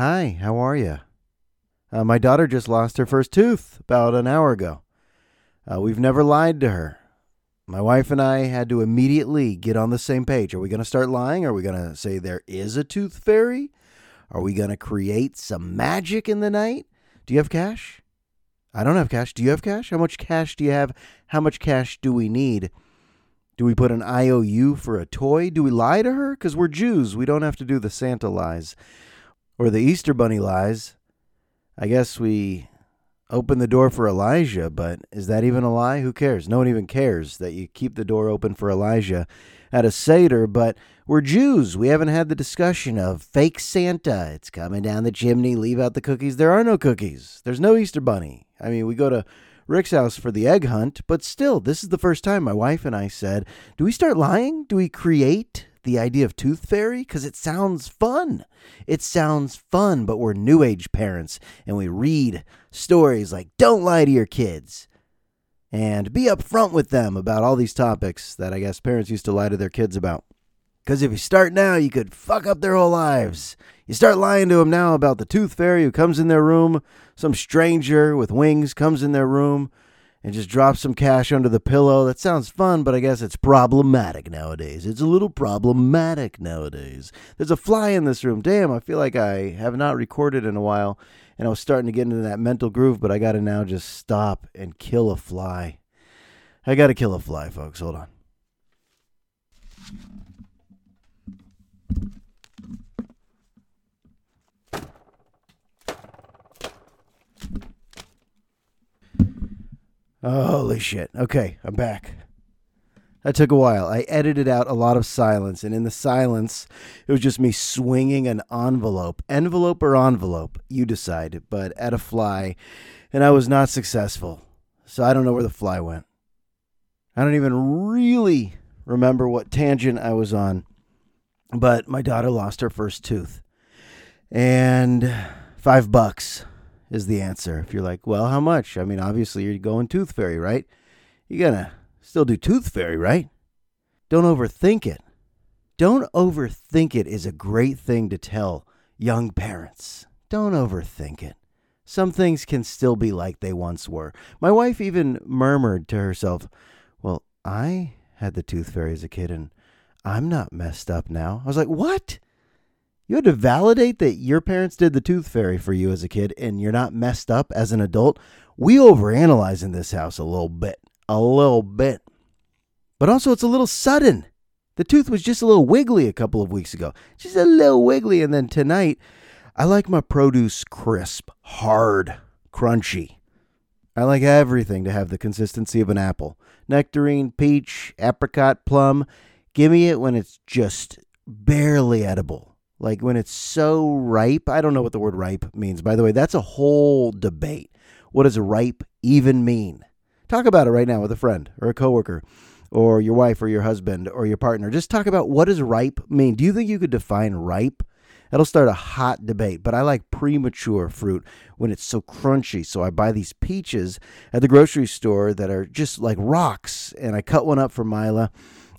Hi, how are you? Uh, my daughter just lost her first tooth about an hour ago. Uh, we've never lied to her. My wife and I had to immediately get on the same page. Are we going to start lying? Are we going to say there is a tooth fairy? Are we going to create some magic in the night? Do you have cash? I don't have cash. Do you have cash? How much cash do you have? How much cash do we need? Do we put an IOU for a toy? Do we lie to her? Because we're Jews. We don't have to do the Santa lies or the Easter Bunny lies. I guess we open the door for Elijah, but is that even a lie? Who cares? No one even cares that you keep the door open for Elijah at a Seder, but we're Jews. We haven't had the discussion of fake Santa. It's coming down the chimney, leave out the cookies. There are no cookies. There's no Easter Bunny. I mean, we go to Rick's house for the egg hunt, but still, this is the first time my wife and I said, Do we start lying? Do we create the idea of tooth fairy? Because it sounds fun. It sounds fun, but we're new age parents and we read stories like Don't lie to your kids and be upfront with them about all these topics that I guess parents used to lie to their kids about. Because if you start now, you could fuck up their whole lives. You start lying to them now about the tooth fairy who comes in their room, some stranger with wings comes in their room and just drop some cash under the pillow. That sounds fun, but I guess it's problematic nowadays. It's a little problematic nowadays. There's a fly in this room. Damn, I feel like I have not recorded in a while, and I was starting to get into that mental groove, but I got to now just stop and kill a fly. I got to kill a fly, folks. Hold on. Holy shit. Okay, I'm back. That took a while. I edited out a lot of silence, and in the silence, it was just me swinging an envelope. Envelope or envelope, you decide, but at a fly, and I was not successful. So I don't know where the fly went. I don't even really remember what tangent I was on, but my daughter lost her first tooth. And five bucks is the answer. If you're like, well, how much? I mean, obviously you're going tooth fairy, right? You're gonna still do tooth fairy, right? Don't overthink it. Don't overthink it is a great thing to tell young parents. Don't overthink it. Some things can still be like they once were. My wife even murmured to herself, Well, I had the tooth fairy as a kid and I'm not messed up now. I was like, What? You had to validate that your parents did the tooth fairy for you as a kid and you're not messed up as an adult. We overanalyze in this house a little bit. A little bit. But also, it's a little sudden. The tooth was just a little wiggly a couple of weeks ago. Just a little wiggly. And then tonight, I like my produce crisp, hard, crunchy. I like everything to have the consistency of an apple nectarine, peach, apricot, plum. Give me it when it's just barely edible like when it's so ripe, I don't know what the word ripe means. By the way, that's a whole debate. What does ripe even mean? Talk about it right now with a friend or a coworker or your wife or your husband or your partner. Just talk about what does ripe mean? Do you think you could define ripe? That'll start a hot debate, but I like premature fruit when it's so crunchy. So I buy these peaches at the grocery store that are just like rocks, and I cut one up for Mila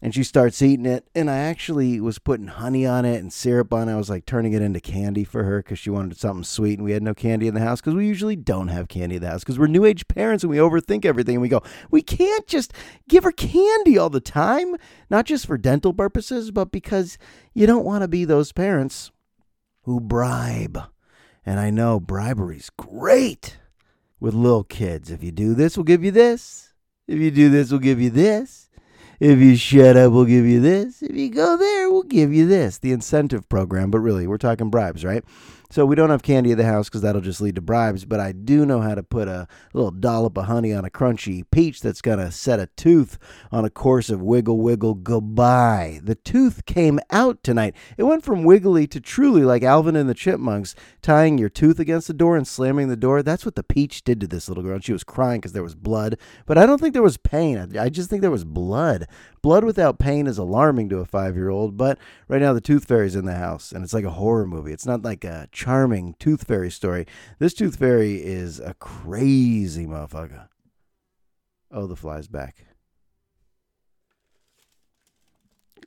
and she starts eating it and i actually was putting honey on it and syrup on it. I was like turning it into candy for her because she wanted something sweet and we had no candy in the house because we usually don't have candy in the house because we're new age parents and we overthink everything and we go we can't just give her candy all the time not just for dental purposes but because you don't want to be those parents who bribe. And i know bribery's great with little kids. If you do this we'll give you this. If you do this we'll give you this if you shut up, we'll give you this. If you go there, we'll give you this. The incentive program, but really, we're talking bribes, right? So we don't have candy at the house because that'll just lead to bribes. But I do know how to put a little dollop of honey on a crunchy peach that's going to set a tooth on a course of wiggle, wiggle, goodbye. The tooth came out tonight. It went from wiggly to truly like Alvin and the Chipmunks, tying your tooth against the door and slamming the door. That's what the peach did to this little girl. And she was crying because there was blood. But I don't think there was pain. I just think there was blood. Blood without pain is alarming to a five year old. But right now, the tooth fairy's in the house, and it's like a horror movie. It's not like a charming tooth fairy story. This tooth fairy is a crazy motherfucker. Oh, the fly's back.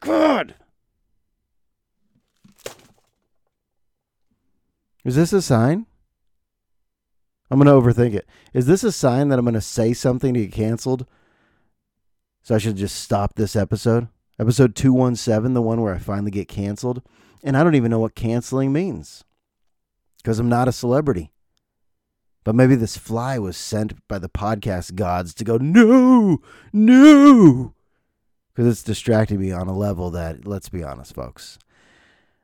God! Is this a sign? I'm going to overthink it. Is this a sign that I'm going to say something to get canceled? So I should just stop this episode? Episode 217, the one where I finally get canceled? And I don't even know what canceling means because I'm not a celebrity. But maybe this fly was sent by the podcast gods to go, no, no, because it's distracting me on a level that, let's be honest, folks,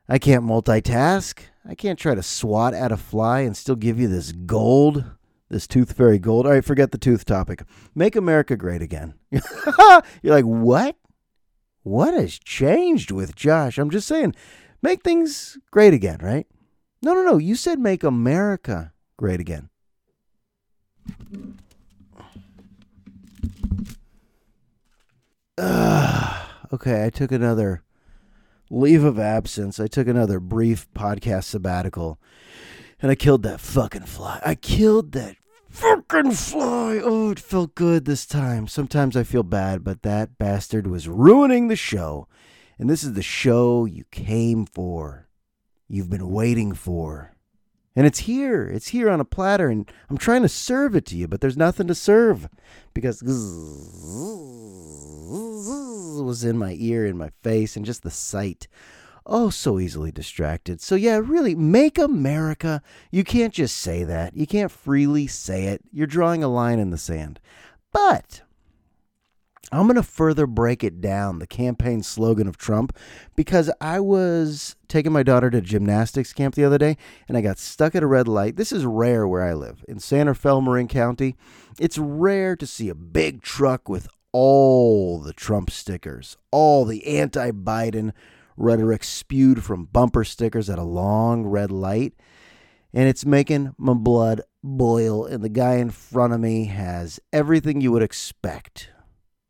I can't multitask. I can't try to swat at a fly and still give you this gold, this tooth fairy gold. All right, forget the tooth topic. Make America great again. You're like, what? What has changed with Josh? I'm just saying, make things great again, right? No, no, no. You said make America great again. Uh, okay, I took another leave of absence. I took another brief podcast sabbatical and I killed that fucking fly. I killed that fucking fly. Oh, it felt good this time. Sometimes I feel bad, but that bastard was ruining the show. And this is the show you came for, you've been waiting for. And it's here. It's here on a platter, and I'm trying to serve it to you, but there's nothing to serve because was in my ear, in my face, and just the sight. Oh, so easily distracted. So, yeah, really, make America. You can't just say that. You can't freely say it. You're drawing a line in the sand. But I'm going to further break it down, the campaign slogan of Trump, because I was taking my daughter to gymnastics camp the other day and I got stuck at a red light. This is rare where I live in Santa Fe, Marin County. It's rare to see a big truck with all the Trump stickers, all the anti Biden rhetoric spewed from bumper stickers at a long red light. And it's making my blood boil. And the guy in front of me has everything you would expect.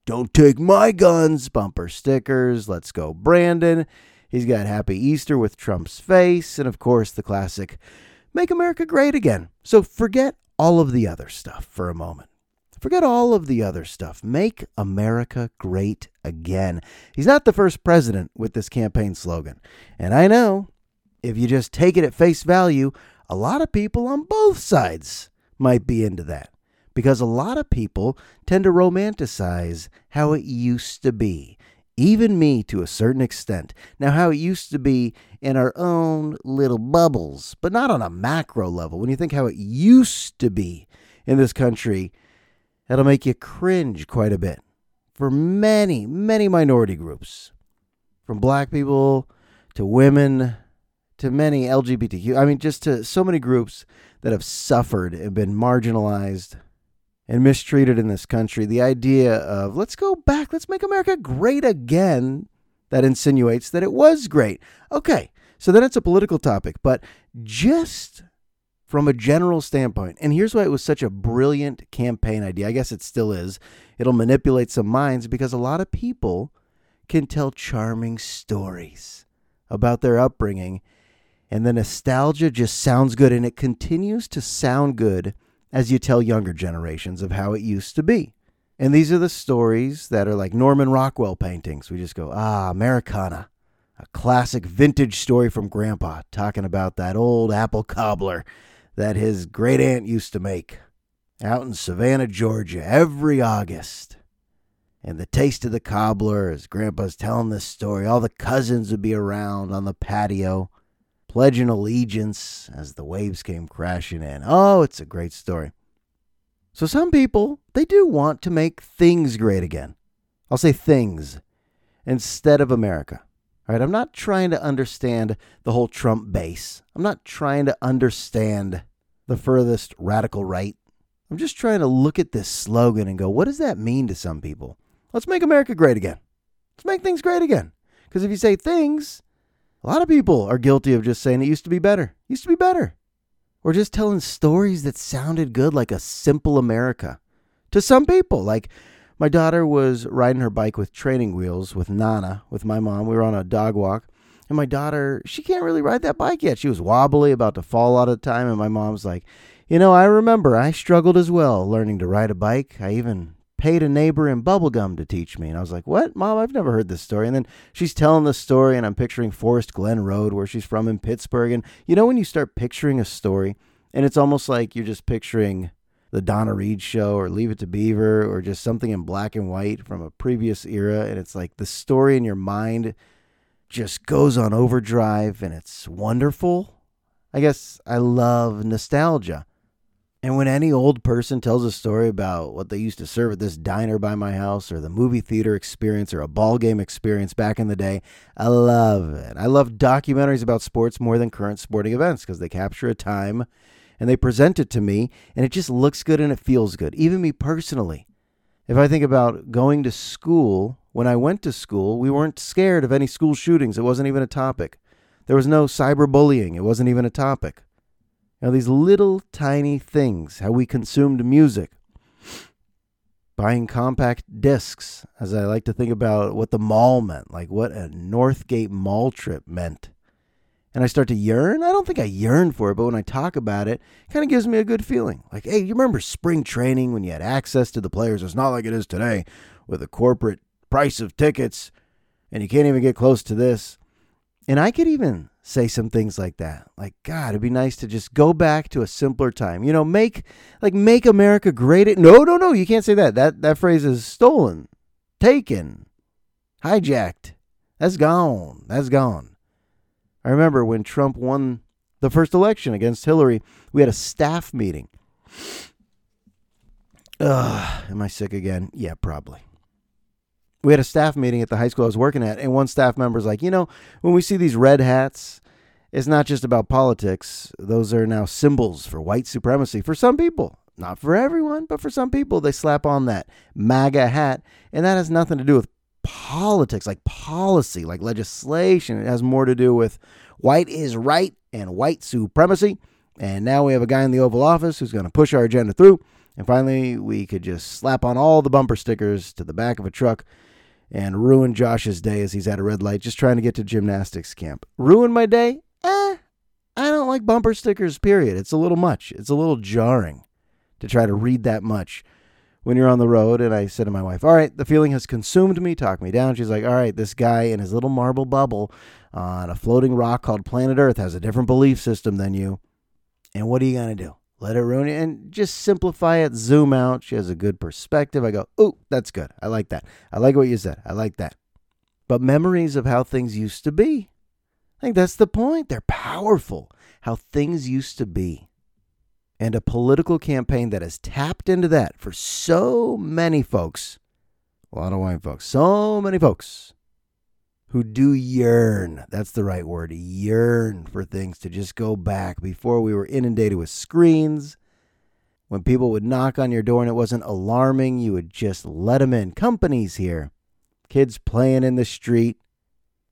Don't take my guns, bumper stickers. Let's go, Brandon. He's got Happy Easter with Trump's face. And of course, the classic Make America Great Again. So forget all of the other stuff for a moment. Forget all of the other stuff. Make America great again. He's not the first president with this campaign slogan. And I know if you just take it at face value, a lot of people on both sides might be into that. Because a lot of people tend to romanticize how it used to be. Even me to a certain extent. Now, how it used to be in our own little bubbles, but not on a macro level. When you think how it used to be in this country, that'll make you cringe quite a bit for many, many minority groups, from black people to women to many LGBTQ. I mean, just to so many groups that have suffered and been marginalized and mistreated in this country. The idea of let's go back, let's make America great again, that insinuates that it was great. Okay, so then it's a political topic, but just from a general standpoint. And here's why it was such a brilliant campaign idea. I guess it still is. It'll manipulate some minds because a lot of people can tell charming stories about their upbringing. And the nostalgia just sounds good. And it continues to sound good as you tell younger generations of how it used to be. And these are the stories that are like Norman Rockwell paintings. We just go, ah, Americana. A classic vintage story from Grandpa talking about that old apple cobbler that his great aunt used to make out in Savannah, Georgia, every August. And the taste of the cobbler, as Grandpa's telling this story, all the cousins would be around on the patio, pledging allegiance as the waves came crashing in. Oh, it's a great story. So, some people, they do want to make things great again. I'll say things instead of America. All right, I'm not trying to understand the whole Trump base. I'm not trying to understand the furthest radical right. I'm just trying to look at this slogan and go, what does that mean to some people? Let's make America great again. Let's make things great again. Because if you say things, a lot of people are guilty of just saying it used to be better. It used to be better. Or just telling stories that sounded good like a simple America. To some people, like my daughter was riding her bike with training wheels with Nana, with my mom. We were on a dog walk. And my daughter, she can't really ride that bike yet. She was wobbly, about to fall out of time. And my mom's like, You know, I remember I struggled as well learning to ride a bike. I even paid a neighbor in bubblegum to teach me. And I was like, What? Mom, I've never heard this story. And then she's telling the story, and I'm picturing Forest Glen Road, where she's from in Pittsburgh. And you know, when you start picturing a story, and it's almost like you're just picturing the Donna Reed show or Leave It to Beaver or just something in black and white from a previous era. And it's like the story in your mind just goes on overdrive and it's wonderful. I guess I love nostalgia. And when any old person tells a story about what they used to serve at this diner by my house or the movie theater experience or a ball game experience back in the day, I love it. I love documentaries about sports more than current sporting events because they capture a time and they present it to me and it just looks good and it feels good. Even me personally. If I think about going to school, when I went to school, we weren't scared of any school shootings. It wasn't even a topic. There was no cyberbullying. It wasn't even a topic. Now, these little tiny things, how we consumed music, buying compact discs, as I like to think about what the mall meant, like what a Northgate mall trip meant. And I start to yearn. I don't think I yearn for it, but when I talk about it, it kind of gives me a good feeling. Like, hey, you remember spring training when you had access to the players? It's not like it is today with a corporate price of tickets and you can't even get close to this. And I could even say some things like that. Like, God, it'd be nice to just go back to a simpler time. You know, make like make America great. At, No, no, no, you can't say that. That that phrase is stolen, taken, hijacked. That's gone. That's gone. I remember when Trump won the first election against Hillary, we had a staff meeting. Ugh, am I sick again? Yeah, probably we had a staff meeting at the high school I was working at, and one staff member's like, you know, when we see these red hats, it's not just about politics. Those are now symbols for white supremacy for some people. Not for everyone, but for some people, they slap on that MAGA hat, and that has nothing to do with politics, like policy, like legislation. It has more to do with white is right and white supremacy. And now we have a guy in the Oval Office who's going to push our agenda through. And finally, we could just slap on all the bumper stickers to the back of a truck and ruin Josh's day as he's at a red light just trying to get to gymnastics camp. Ruin my day? Eh, I don't like bumper stickers, period. It's a little much. It's a little jarring to try to read that much when you're on the road. And I said to my wife, All right, the feeling has consumed me. Talk me down. She's like, All right, this guy in his little marble bubble on a floating rock called planet Earth has a different belief system than you. And what are you going to do? let it ruin it and just simplify it, zoom out. She has a good perspective. I go, oh, that's good. I like that. I like what you said. I like that. But memories of how things used to be. I think that's the point. They're powerful. How things used to be. And a political campaign that has tapped into that for so many folks, a lot of white folks, so many folks who do yearn that's the right word yearn for things to just go back. Before we were inundated with screens when people would knock on your door and it wasn't alarming you would just let them in. Companies here kids playing in the street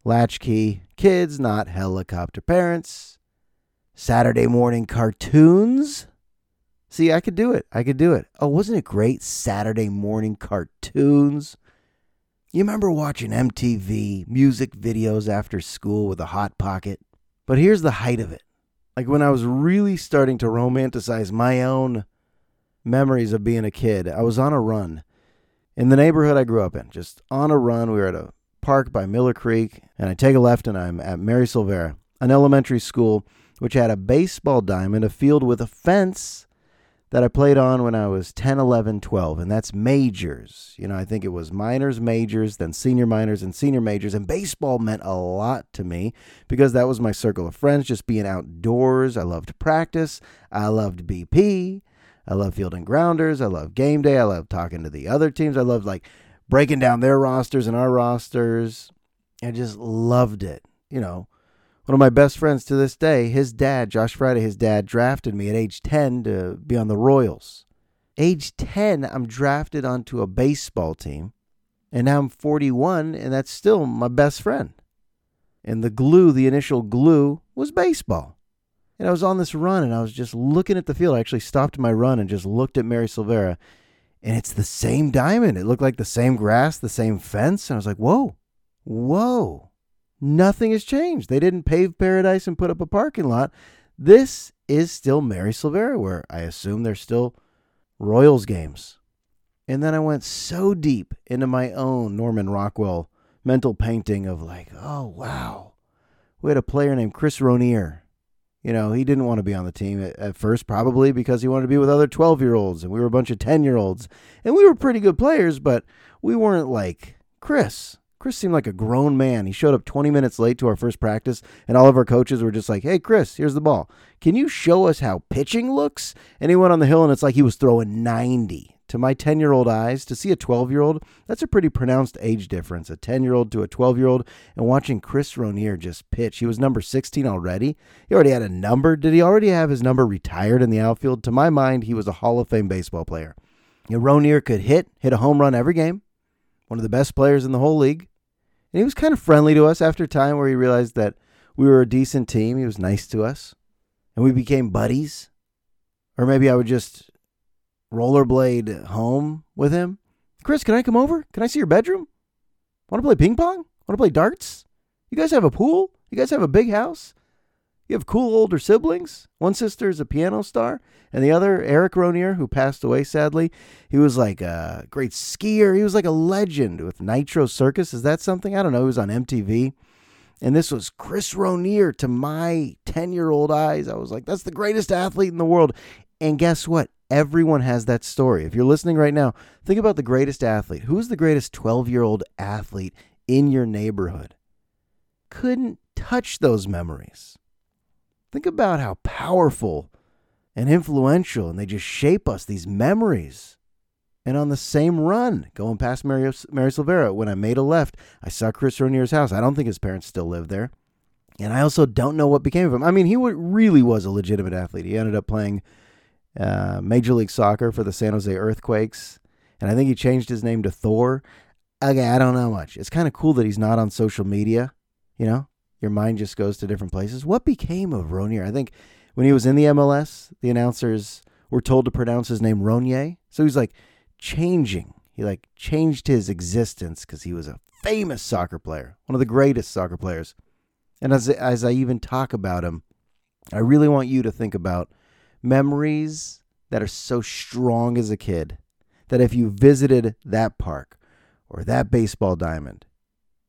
latchkey kids not helicopter parents saturday morning cartoons see i could do it i could do it oh wasn't it great saturday morning cartoons you remember watching MTV music videos after school with a hot pocket? But here's the height of it. Like when I was really starting to romanticize my own memories of being a kid, I was on a run in the neighborhood I grew up in, just on a run. We were at a park by Miller Creek, and I take a left and I'm at Mary Silveira, an elementary school which had a baseball diamond, a field with a fence that I played on when I was 10, 11, 12, and that's majors. You know, I think it was minors, majors, then senior minors, and senior majors. And baseball meant a lot to me because that was my circle of friends, just being outdoors. I loved practice. I loved BP. I loved fielding grounders. I loved game day. I loved talking to the other teams. I loved like breaking down their rosters and our rosters. I just loved it. You know, one of my best friends to this day, his dad, Josh Friday, his dad drafted me at age 10 to be on the Royals. Age 10, I'm drafted onto a baseball team. And now I'm 41, and that's still my best friend. And the glue, the initial glue, was baseball. And I was on this run, and I was just looking at the field. I actually stopped my run and just looked at Mary Silveira. And it's the same diamond. It looked like the same grass, the same fence. And I was like, whoa, whoa. Nothing has changed. They didn't pave paradise and put up a parking lot. This is still Mary Silveira, where I assume there's still Royals games. And then I went so deep into my own Norman Rockwell mental painting of like, oh, wow. We had a player named Chris Roner. You know, he didn't want to be on the team at, at first, probably because he wanted to be with other 12 year olds, and we were a bunch of 10 year olds. And we were pretty good players, but we weren't like Chris. Chris seemed like a grown man. He showed up 20 minutes late to our first practice, and all of our coaches were just like, Hey, Chris, here's the ball. Can you show us how pitching looks? And he went on the hill, and it's like he was throwing 90 to my 10 year old eyes, to see a 12 year old, that's a pretty pronounced age difference. A 10 year old to a 12 year old, and watching Chris Roner just pitch. He was number 16 already. He already had a number. Did he already have his number retired in the outfield? To my mind, he was a Hall of Fame baseball player. You know, Roner could hit, hit a home run every game, one of the best players in the whole league. And he was kind of friendly to us after a time where he realized that we were a decent team. He was nice to us, and we became buddies. Or maybe I would just rollerblade home with him. Chris, can I come over? Can I see your bedroom? Want to play ping pong? Want to play darts? You guys have a pool? You guys have a big house? You have cool older siblings? One sister is a piano star, and the other, Erik Roner, who passed away sadly, he was like a great skier. He was like a legend with Nitro Circus. Is that something? I don't know. He was on MTV. And this was Chris Roner to my 10 year old eyes. I was like, that's the greatest athlete in the world. And guess what? Everyone has that story. If you're listening right now, think about the greatest athlete. Who's the greatest 12 year old athlete in your neighborhood? Couldn't touch those memories. Think about how powerful and influential, and they just shape us, these memories. And on the same run, going past Mary, Mary Silveira, when I made a left, I saw Chris Roner's house. I don't think his parents still live there. And I also don't know what became of him. I mean, he really was a legitimate athlete. He ended up playing uh, Major League Soccer for the San Jose Earthquakes, and I think he changed his name to Thor. Okay, I don't know much. It's kind of cool that he's not on social media. You know, your mind just goes to different places. What became of Roner? I think when he was in the MLS, the announcers were told to pronounce his name Ronier, so he's like changing. He like changed his existence because he was a famous soccer player, one of the greatest soccer players. And as as I even talk about him, I really want you to think about memories that are so strong as a kid that if you visited that park or that baseball diamond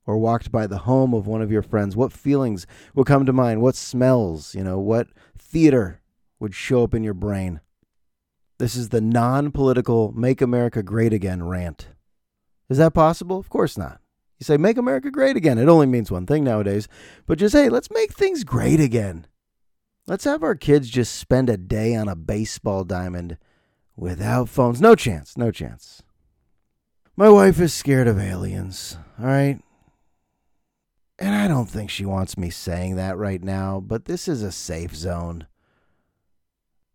or walked by the home of one of your friends, what feelings would come to mind? What smells, you know, what theater would show up in your brain? This is the non political Make America Great Again rant. Is that possible? Of course not. You say, Make America Great Again. It only means one thing nowadays. But just, hey, let's make things great again. Let's have our kids just spend a day on a baseball diamond without phones. No chance. No chance. My wife is scared of aliens, all right? And I don't think she wants me saying that right now, but this is a safe zone.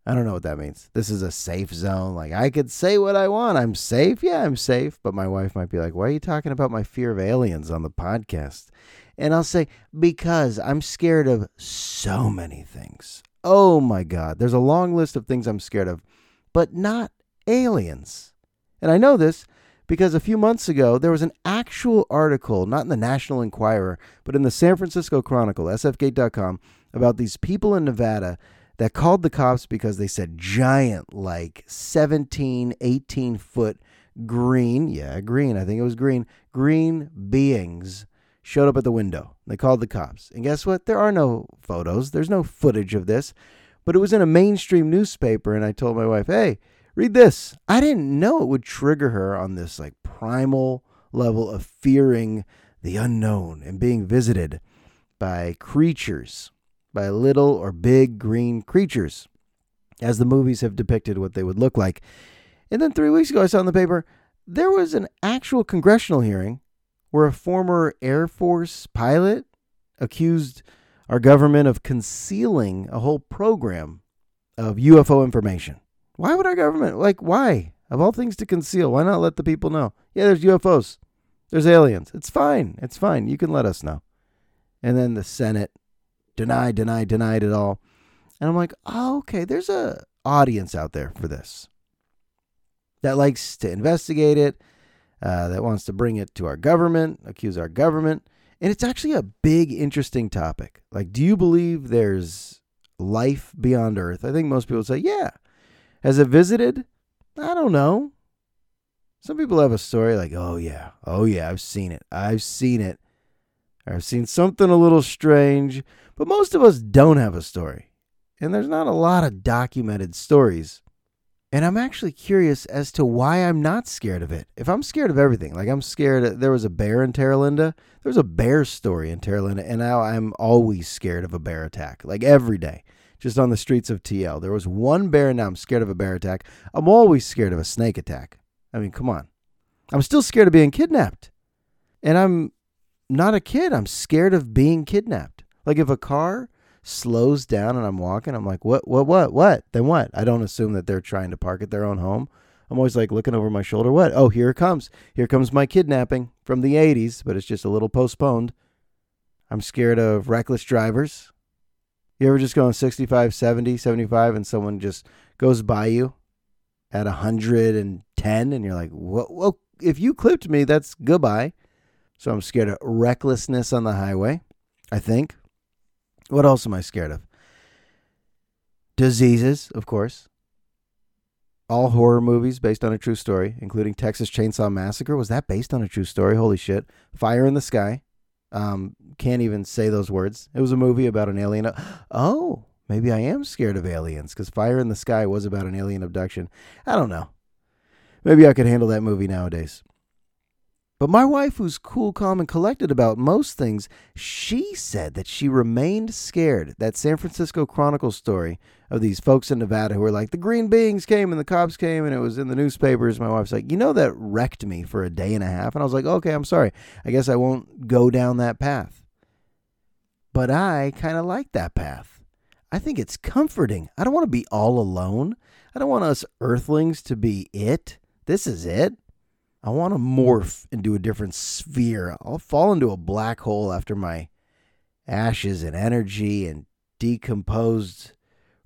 I don't know what that means. This is a safe zone. Like, I could say what I want. I'm safe. Yeah, I'm safe. But my wife might be like, why are you talking about my fear of aliens on the podcast? And I'll say, because I'm scared of so many things. Oh my God. There's a long list of things I'm scared of, but not aliens. And I know this because a few months ago, there was an actual article, not in the National Enquirer, but in the San Francisco Chronicle, sfgate.com, about these people in Nevada that called the cops because they said giant, like 17, 18 foot green, yeah, green, I think it was green, green beings showed up at the window. They called the cops. And guess what? There are no photos, there's no footage of this, but it was in a mainstream newspaper. And I told my wife, hey, read this. I didn't know it would trigger her on this like primal level of fearing the unknown and being visited by creatures, by little or big green creatures, as the movies have depicted what they would look like. And then three weeks ago, I saw in the paper there was an actual congressional hearing where a former Air Force pilot accused our government of concealing a whole program of UFO information. Why would our government, like, why? Of all things to conceal, why not let the people know? Yeah, there's UFOs, there's aliens. It's fine. It's fine. You can let us know. And then the Senate denied, denied, denied it all. And I'm like, oh, okay, there's a audience out there for this that likes to investigate it, uh, that wants to bring it to our government, accuse our government. And it's actually a big, interesting topic. Like, do you believe there's life beyond Earth? I think most people say, yeah. Has it visited? I don't know. Some people have a story like, oh, yeah, oh, yeah, I've seen it. I've seen it. I've seen something a little strange. But most of us don't have a story. And there's not a lot of documented stories. And I'm actually curious as to why I'm not scared of it. If I'm scared of everything, like I'm scared, there was a bear in Terra Linda. There was a bear story in Terra Linda, and now I'm always scared of a bear attack, like every day, just on the streets of TL. There was one bear, and now I'm scared of a bear attack. I'm always scared of a snake attack. I mean, come on. I'm still scared of being kidnapped. And I'm not a kid. I'm scared of being kidnapped. Like if a car slows down and I'm walking, I'm like, what, what, what, what? Then what? I don't assume that they're trying to park at their own home. I'm always like looking over my shoulder. What? Oh, here it comes. Here comes my kidnapping from the 80s, but it's just a little postponed. I'm scared of reckless drivers. You ever just going 65, 70, 75 and someone just goes by you at 110 and you're like, well, well, if you clipped me, that's goodbye. So I'm scared of recklessness on the highway, I think. What else am I scared of? Diseases, of course. All horror movies based on a true story, including Texas Chainsaw Massacre. Was that based on a true story? Holy shit. Fire in the Sky. Um, can't even say those words. It was a movie about an alien. Oh, maybe I am scared of aliens because Fire in the Sky was about an alien abduction. I don't know. Maybe I could handle that movie nowadays. But my wife, who's cool, calm, and collected about most things, she said that she remained scared. That San Francisco Chronicle story of these folks in Nevada who were like, the green beings came and the cops came and it was in the newspapers. My wife's like, you know, that wrecked me for a day and a half. And I was like, okay, I'm sorry. I guess I won't go down that path. But I kind of like that path. I think it's comforting. I don't want to be all alone. I don't want us earthlings to be it. This is it. I want to morph into a different sphere. I'll fall into a black hole after my ashes and energy and decomposed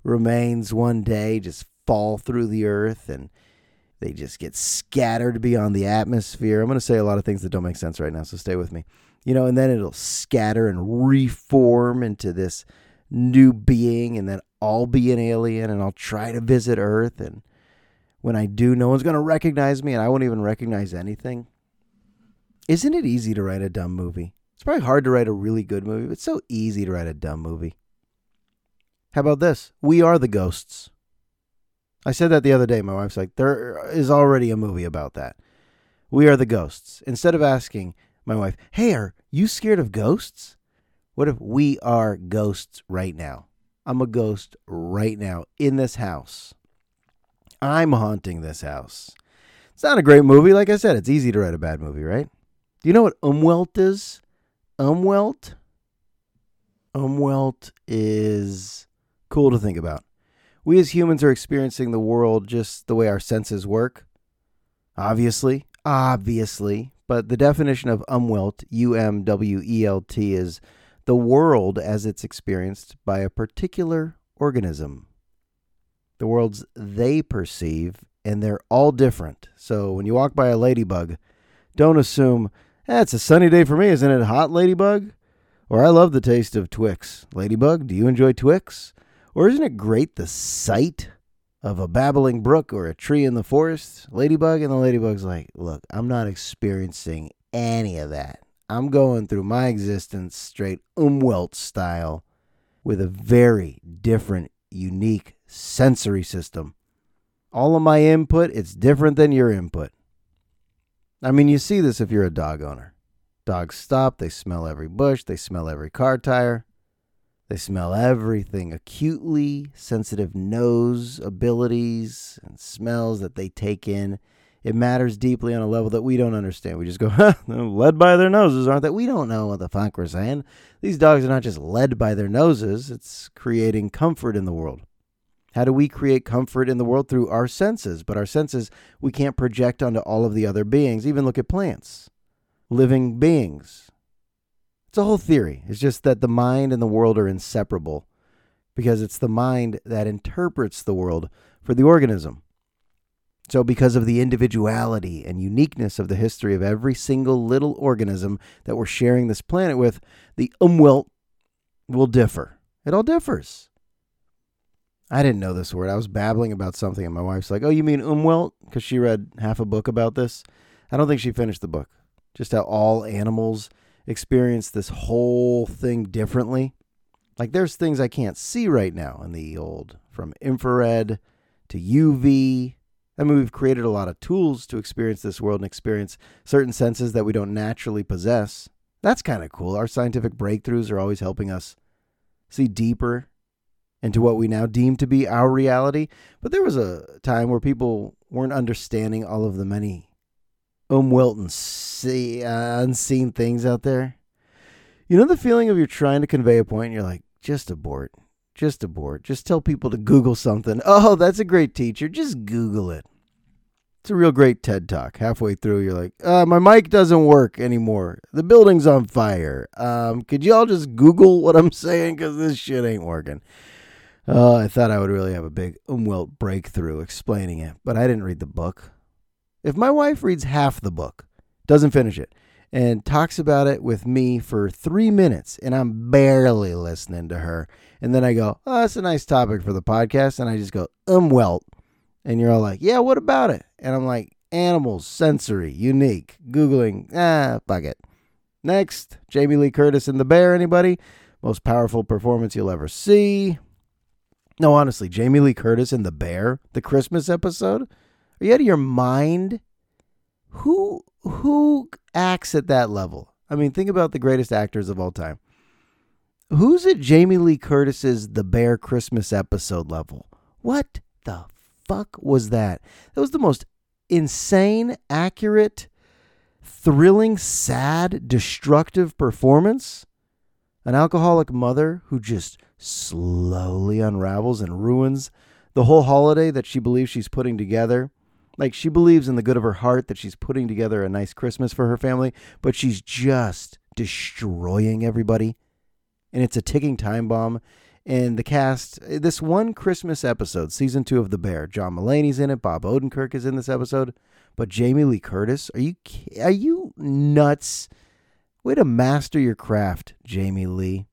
remains one day just fall through the earth and they just get scattered beyond the atmosphere. I'm going to say a lot of things that don't make sense right now, so stay with me. You know, and then it'll scatter and reform into this new being, and then I'll be an alien and I'll try to visit Earth and when I do, no one's going to recognize me and I won't even recognize anything. Isn't it easy to write a dumb movie? It's probably hard to write a really good movie, but it's so easy to write a dumb movie. How about this? We are the ghosts. I said that the other day. My wife's like, there is already a movie about that. We are the ghosts. Instead of asking my wife, hey, are you scared of ghosts? What if we are ghosts right now? I'm a ghost right now in this house. I'm haunting this house. It's not a great movie. Like I said, it's easy to write a bad movie, right? Do you know what umwelt is? Umwelt? Umwelt is cool to think about. We as humans are experiencing the world just the way our senses work. Obviously, obviously, but the definition of umwelt, U M W E L T, is the world as it's experienced by a particular organism the worlds they perceive, and they're all different. So when you walk by a ladybug, don't assume, eh, it's a sunny day for me, isn't it hot, ladybug? Or I love the taste of Twix. Ladybug, do you enjoy Twix? Or isn't it great the sight of a babbling brook or a tree in the forest? Ladybug, and the ladybug's like, look, I'm not experiencing any of that. I'm going through my existence straight umwelt style with a very different, unique sensory system. All of my input, it's different than your input. I mean, you see this if you're a dog owner. Dogs stop, they smell every bush, they smell every car tire, they smell everything. Acutely sensitive nose abilities and smells that they take in. It matters deeply on a level that we don't understand. We just go, huh, led by their noses, aren't they? We don't know what the fuck we're saying. These dogs are not just led by their noses, it's creating comfort in the world. How do we create comfort in the world? Through our senses. But our senses we can't project onto all of the other beings. Even look at plants, living beings. It's a whole theory. It's just that the mind and the world are inseparable because it's the mind that interprets the world for the organism. So, because of the individuality and uniqueness of the history of every single little organism that we're sharing this planet with, the umwelt will differ. It all differs. I didn't know this word. I was babbling about something, and my wife's like, "Oh, you mean umwelt?" Because she read half a book about this. I don't think she finished the book. Just how all animals experience this whole thing differently. Like there's things I can't see right now in the old, from infrared to UV. I mean, we've created a lot of tools to experience this world and experience certain senses that we don't naturally possess. That's kind of cool. Our scientific breakthroughs are always helping us see deeper into what we now deem to be our reality. But there was a time where people weren't understanding all of the many umwelt see, uh, unseen things out there. You know the feeling of you're trying to convey a point and you're like, just abort. Just abort. Just tell people to Google something. Oh, that's a great teacher. Just Google it. It's a real great TED talk. Halfway through, you're like, uh, my mic doesn't work anymore. The building's on fire. Um, could y'all just Google what I'm saying? Because this shit ain't working. Uh, I thought I would really have a big umwelt breakthrough explaining it, but I didn't read the book. If my wife reads half the book, doesn't finish it, and talks about it with me for three minutes, and I'm barely listening to her, and then I go, oh, that's a nice topic for the podcast, and I just go, umwelt. And you're all like, yeah, what about it? And I'm like, animals, sensory, unique, Googling, ah, fuck it. Next, Jamie Lee Curtis in The Bear, anybody? Most powerful performance you'll ever see. No, honestly, Jamie Lee Curtis in The Bear, the Christmas episode? Are you out of your mind? Who who acts at that level? I mean, think about the greatest actors of all time. Who's at Jamie Lee Curtis's The Bear Christmas episode level? What the fuck was that? That was the most insane, accurate, thrilling, sad, destructive performance. An alcoholic mother who just slowly unravels and ruins the whole holiday that she believes she's putting together. Like she believes in the good of her heart that she's putting together a nice Christmas for her family, but she's just destroying everybody. And it's a ticking time bomb. And the cast, uh, this one Christmas episode, season two of The Bear, John Mulaney's in it, Bob Odenkirk is in this episode, but Jamie Lee Curtis, are you are you nuts? Way to master your craft, Jamie Lee.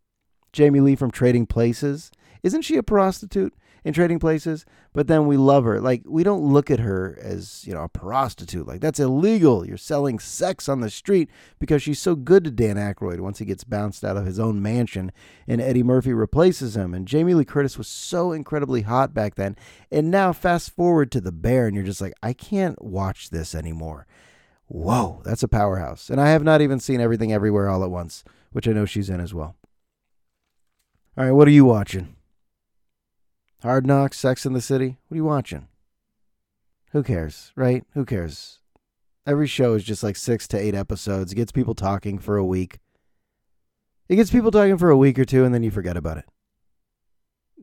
Jamie Lee from Trading Places. Isn't she a prostitute in Trading Places? But then we love her. Like, we don't look at her as, you know, a prostitute. Like, that's illegal. You're selling sex on the street because she's so good to Dan Aykroyd once he gets bounced out of his own mansion and Eddie Murphy replaces him. And Jamie Lee Curtis was so incredibly hot back then. And now, fast forward to The Bear, and you're just like, I can't watch this anymore. Whoa, that's a powerhouse. And I have not even seen Everything Everywhere All at Once, which I know she's in as well. All right, what are you watching? Hard Knocks, Sex in the City? What are you watching? Who cares, right? Who cares? Every show is just like six to eight episodes. It gets people talking for a week. It gets people talking for a week or two, and then you forget about it.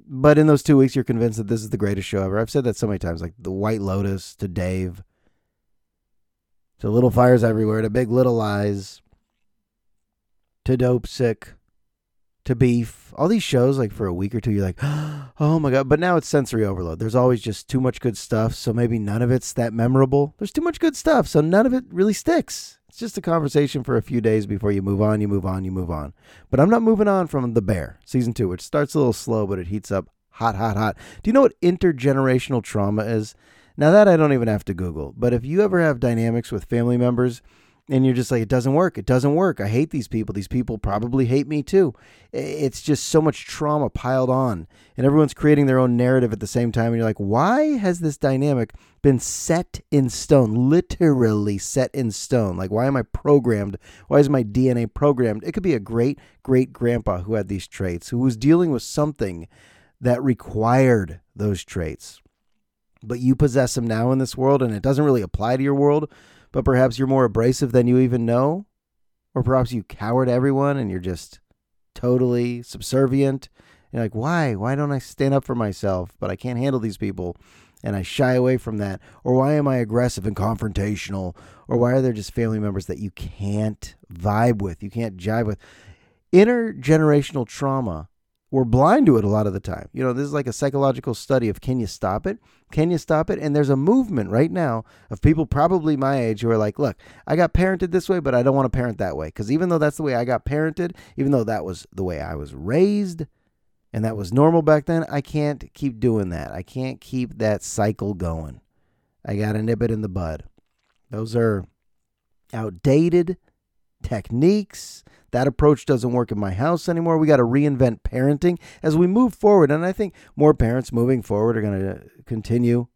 But in those two weeks, you're convinced that this is the greatest show ever. I've said that so many times, like The White Lotus to Dave, to Little Fires Everywhere, to Big Little Lies, to Dopesick, to Beef, all these shows, like for a week or two, you're like, oh my God. But now it's sensory overload. There's always just too much good stuff. So maybe none of it's that memorable. There's too much good stuff. So none of it really sticks. It's just a conversation for a few days before you move on, you move on, you move on. But I'm not moving on from The Bear, season two, which starts a little slow, but it heats up hot, hot, hot. Do you know what intergenerational trauma is? Now, that I don't even have to Google, but if you ever have dynamics with family members, and you're just like, it doesn't work. It doesn't work. I hate these people. These people probably hate me too. It's just so much trauma piled on, and everyone's creating their own narrative at the same time. And you're like, why has this dynamic been set in stone? Literally set in stone. Like, why am I programmed? Why is my DNA programmed? It could be a great great grandpa who had these traits, who was dealing with something that required those traits. But you possess them now in this world, and it doesn't really apply to your world but perhaps you're more abrasive than you even know, or perhaps you cower to everyone and you're just totally subservient. You're like, why? Why don't I stand up for myself? But I can't handle these people and I shy away from that. Or why am I aggressive and confrontational? Or why are there just family members that you can't vibe with, you can't jive with? Intergenerational trauma we're blind to it a lot of the time. You know, this is like a psychological study of can you stop it? Can you stop it? And there's a movement right now of people probably my age who are like, look, I got parented this way, but I don't want to parent that way. Because even though that's the way I got parented, even though that was the way I was raised, and that was normal back then, I can't keep doing that. I can't keep that cycle going. I got to nip it in the bud. Those are outdated techniques. That approach doesn't work in my house anymore. We got to reinvent parenting as we move forward. And I think more parents moving forward are going to continue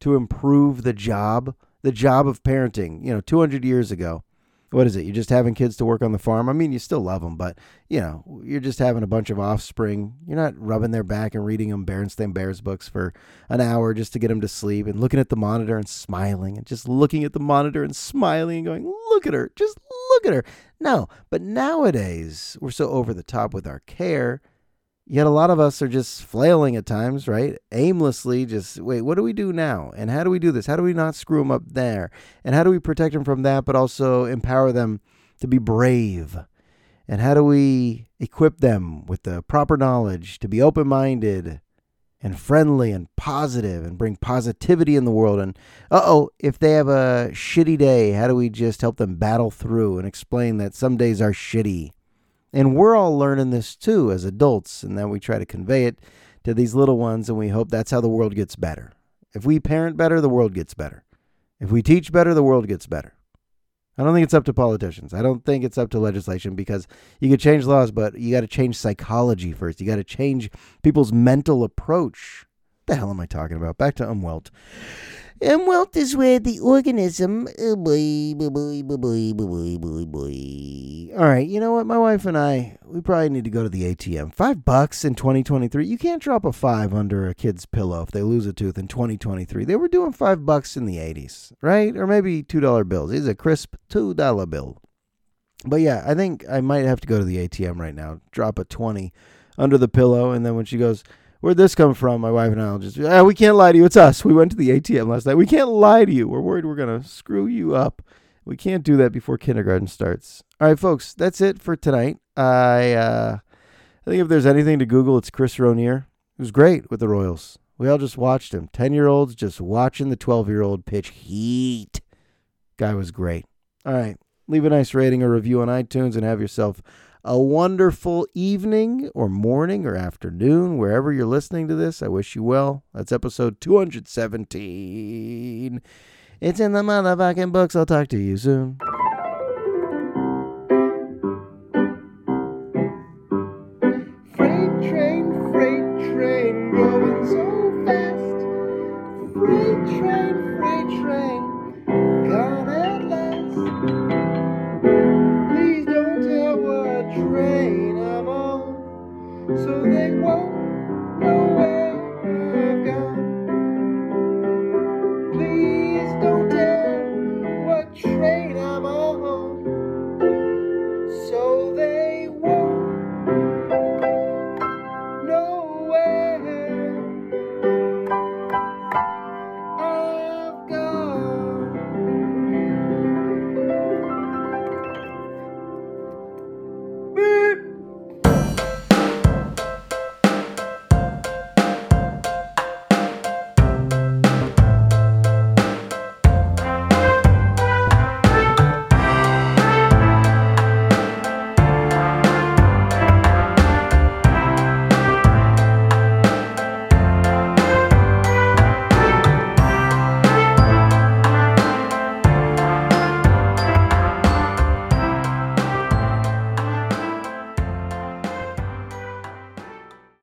to improve the job, the job of parenting. You know, 200 years ago, what is it? You're just having kids to work on the farm. I mean, you still love them, but you know, you're just having a bunch of offspring. You're not rubbing their back and reading them Berenstain Bears books for an hour just to get them to sleep and looking at the monitor and smiling and just looking at the monitor and smiling and going, "Look at her, just look at her." No, but nowadays we're so over the top with our care Yet a lot of us are just flailing at times, right? Aimlessly, just wait, what do we do now? And how do we do this? How do we not screw them up there? And how do we protect them from that, but also empower them to be brave? And how do we equip them with the proper knowledge to be open minded and friendly and positive and bring positivity in the world? And uh oh, if they have a shitty day, how do we just help them battle through and explain that some days are shitty? And we're all learning this too as adults, and then we try to convey it to these little ones, and we hope that's how the world gets better. If we parent better, the world gets better. If we teach better, the world gets better. I don't think it's up to politicians. I don't think it's up to legislation because you could change laws, but you got to change psychology first. You got to change people's mental approach. What the hell am I talking about? Back to Umwelt. Umwelt is where the organism. All right, you know what? My wife and I, we probably need to go to the ATM. Five bucks in 2023. You can't drop a five under a kid's pillow if they lose a tooth in 2023. They were doing five bucks in the 80s, right? Or maybe $2 bills. It's a crisp $2 bill. But yeah, I think I might have to go to the ATM right now, drop a 20 under the pillow, and then when she goes, Where'd this come from? My wife and I will just, ah, we can't lie to you. It's us. We went to the ATM last night. We can't lie to you. We're worried we're going to screw you up. We can't do that before kindergarten starts. All right, folks, that's it for tonight. I, uh, I think if there's anything to Google, it's Chris Roner. It was great with the Royals. We all just watched him. 10 year olds just watching the 12 year old pitch heat. Guy was great. All right. Leave a nice rating or review on iTunes and have yourself a wonderful evening or morning or afternoon, wherever you're listening to this. I wish you well. That's episode 217. It's in the motherfucking books. I'll talk to you soon. so they won't